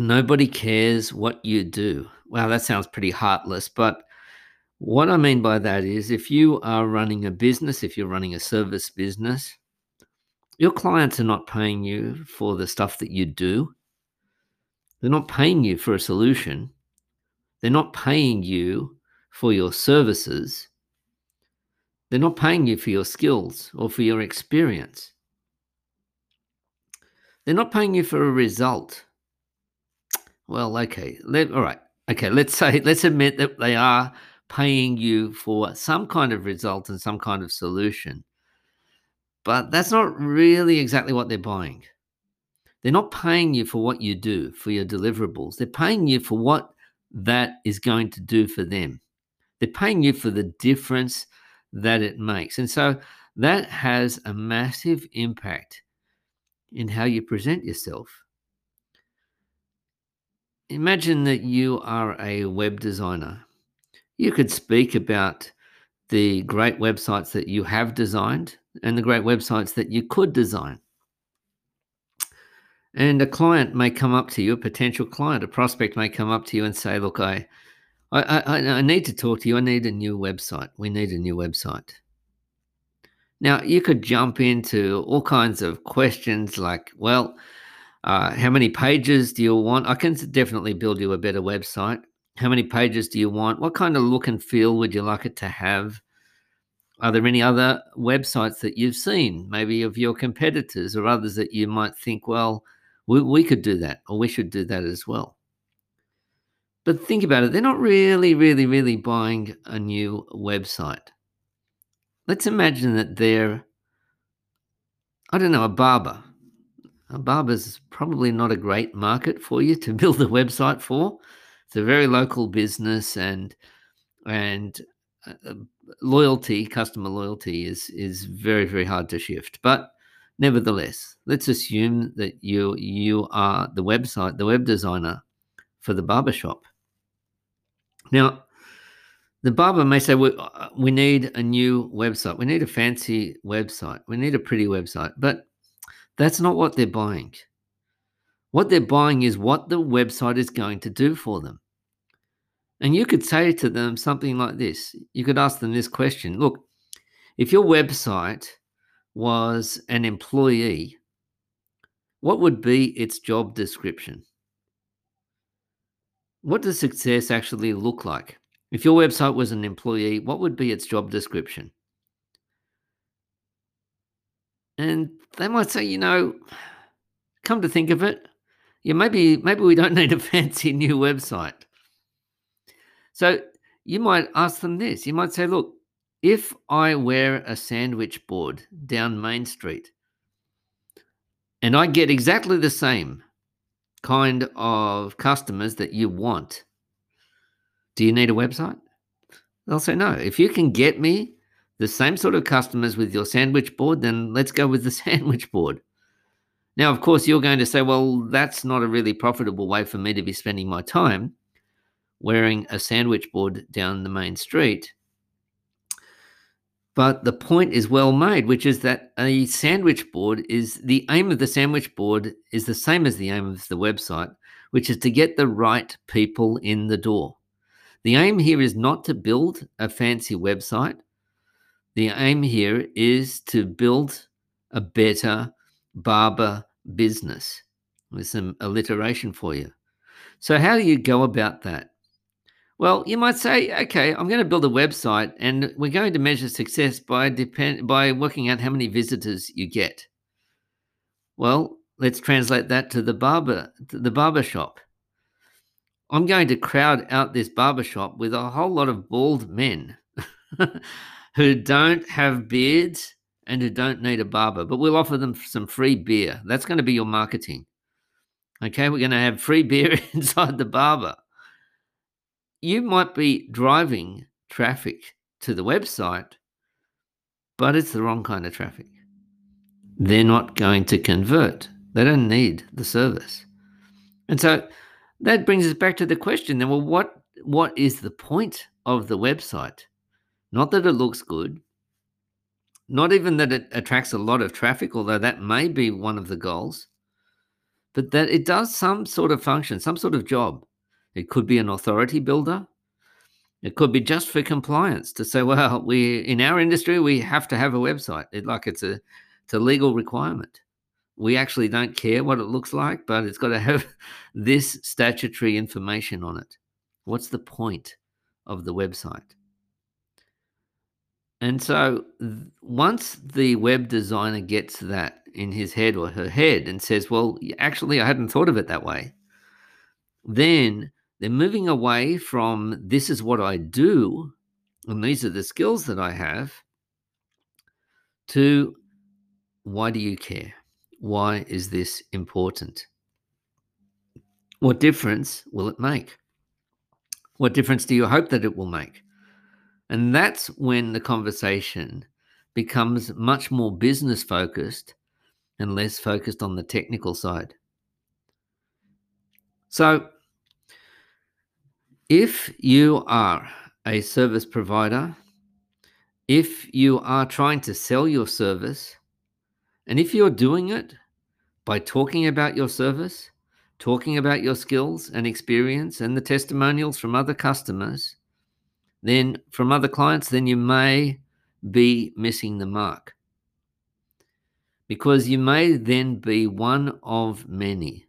Nobody cares what you do. Wow, that sounds pretty heartless. But what I mean by that is if you are running a business, if you're running a service business, your clients are not paying you for the stuff that you do. They're not paying you for a solution. They're not paying you for your services. They're not paying you for your skills or for your experience. They're not paying you for a result. Well, okay. Let, all right. Okay. Let's say, let's admit that they are paying you for some kind of result and some kind of solution. But that's not really exactly what they're buying. They're not paying you for what you do, for your deliverables. They're paying you for what that is going to do for them. They're paying you for the difference that it makes. And so that has a massive impact in how you present yourself. Imagine that you are a web designer. You could speak about the great websites that you have designed and the great websites that you could design. And a client may come up to you, a potential client, a prospect may come up to you and say, Look, I, I, I, I need to talk to you. I need a new website. We need a new website. Now, you could jump into all kinds of questions like, well, uh, how many pages do you want? I can definitely build you a better website. How many pages do you want? What kind of look and feel would you like it to have? Are there any other websites that you've seen, maybe of your competitors or others that you might think, well, we, we could do that or we should do that as well? But think about it, they're not really, really, really buying a new website. Let's imagine that they're, I don't know, a barber a barber's probably not a great market for you to build a website for. It's a very local business, and and uh, uh, loyalty, customer loyalty, is is very very hard to shift. But nevertheless, let's assume that you you are the website, the web designer for the barber shop. Now, the barber may say, we, uh, we need a new website. We need a fancy website. We need a pretty website. But that's not what they're buying. What they're buying is what the website is going to do for them. And you could say to them something like this you could ask them this question Look, if your website was an employee, what would be its job description? What does success actually look like? If your website was an employee, what would be its job description? And they might say, you know, come to think of it, yeah, maybe maybe we don't need a fancy new website. So you might ask them this. You might say, look, if I wear a sandwich board down Main Street and I get exactly the same kind of customers that you want, do you need a website? They'll say, no. If you can get me the same sort of customers with your sandwich board, then let's go with the sandwich board. Now, of course, you're going to say, well, that's not a really profitable way for me to be spending my time wearing a sandwich board down the main street. But the point is well made, which is that a sandwich board is the aim of the sandwich board is the same as the aim of the website, which is to get the right people in the door. The aim here is not to build a fancy website the aim here is to build a better barber business with some alliteration for you. So, how do you go about that? Well, you might say, okay, I'm going to build a website and we're going to measure success by depend by working out how many visitors you get. Well, let's translate that to the barber to the barber shop. I'm going to crowd out this barber shop with a whole lot of bald men who don't have beards and who don't need a barber, but we'll offer them some free beer. That's going to be your marketing. Okay, we're going to have free beer inside the barber. You might be driving traffic to the website, but it's the wrong kind of traffic. They're not going to convert, they don't need the service. And so that brings us back to the question then well, what, what is the point of the website? Not that it looks good, not even that it attracts a lot of traffic, although that may be one of the goals. but that it does some sort of function, some sort of job. It could be an authority builder. It could be just for compliance to say, well, we in our industry we have to have a website. It, like it's a it's a legal requirement. We actually don't care what it looks like, but it's got to have this statutory information on it. What's the point of the website? And so once the web designer gets that in his head or her head and says, well, actually, I hadn't thought of it that way, then they're moving away from this is what I do and these are the skills that I have to why do you care? Why is this important? What difference will it make? What difference do you hope that it will make? And that's when the conversation becomes much more business focused and less focused on the technical side. So, if you are a service provider, if you are trying to sell your service, and if you're doing it by talking about your service, talking about your skills and experience and the testimonials from other customers, then from other clients, then you may be missing the mark. Because you may then be one of many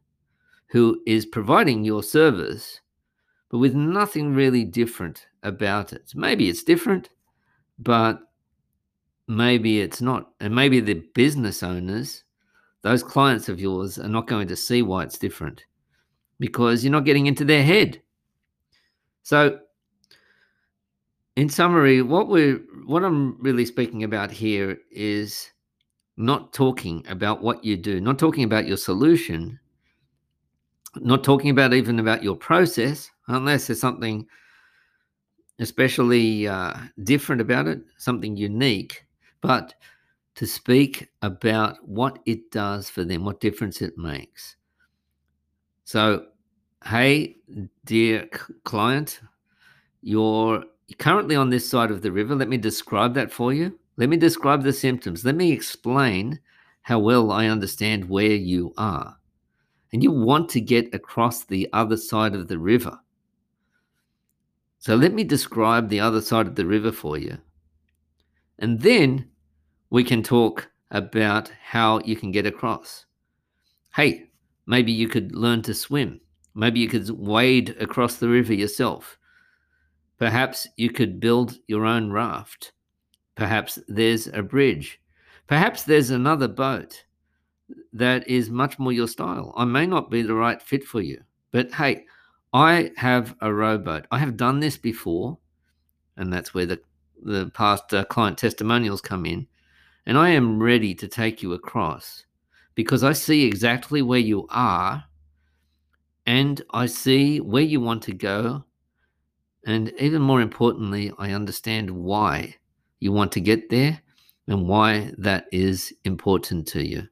who is providing your service, but with nothing really different about it. Maybe it's different, but maybe it's not. And maybe the business owners, those clients of yours, are not going to see why it's different because you're not getting into their head. So in summary, what we're what I'm really speaking about here is not talking about what you do, not talking about your solution, not talking about even about your process, unless there's something especially uh, different about it, something unique, but to speak about what it does for them, what difference it makes. So, hey, dear client, you're currently on this side of the river. Let me describe that for you. Let me describe the symptoms. Let me explain how well I understand where you are. And you want to get across the other side of the river. So let me describe the other side of the river for you. And then we can talk about how you can get across. Hey, maybe you could learn to swim. Maybe you could wade across the river yourself. Perhaps you could build your own raft. Perhaps there's a bridge. Perhaps there's another boat that is much more your style. I may not be the right fit for you, but hey, I have a rowboat. I have done this before, and that's where the, the past uh, client testimonials come in. And I am ready to take you across because I see exactly where you are and I see where you want to go and even more importantly, I understand why you want to get there and why that is important to you.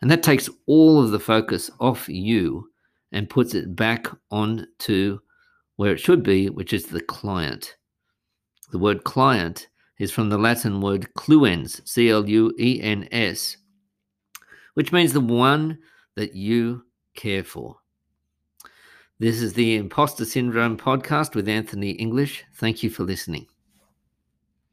And that takes all of the focus off you and puts it back on to where it should be, which is the client. The word client is from the Latin word cluens, C L U E N S, which means the one that you care for. This is the Imposter Syndrome podcast with Anthony English. Thank you for listening.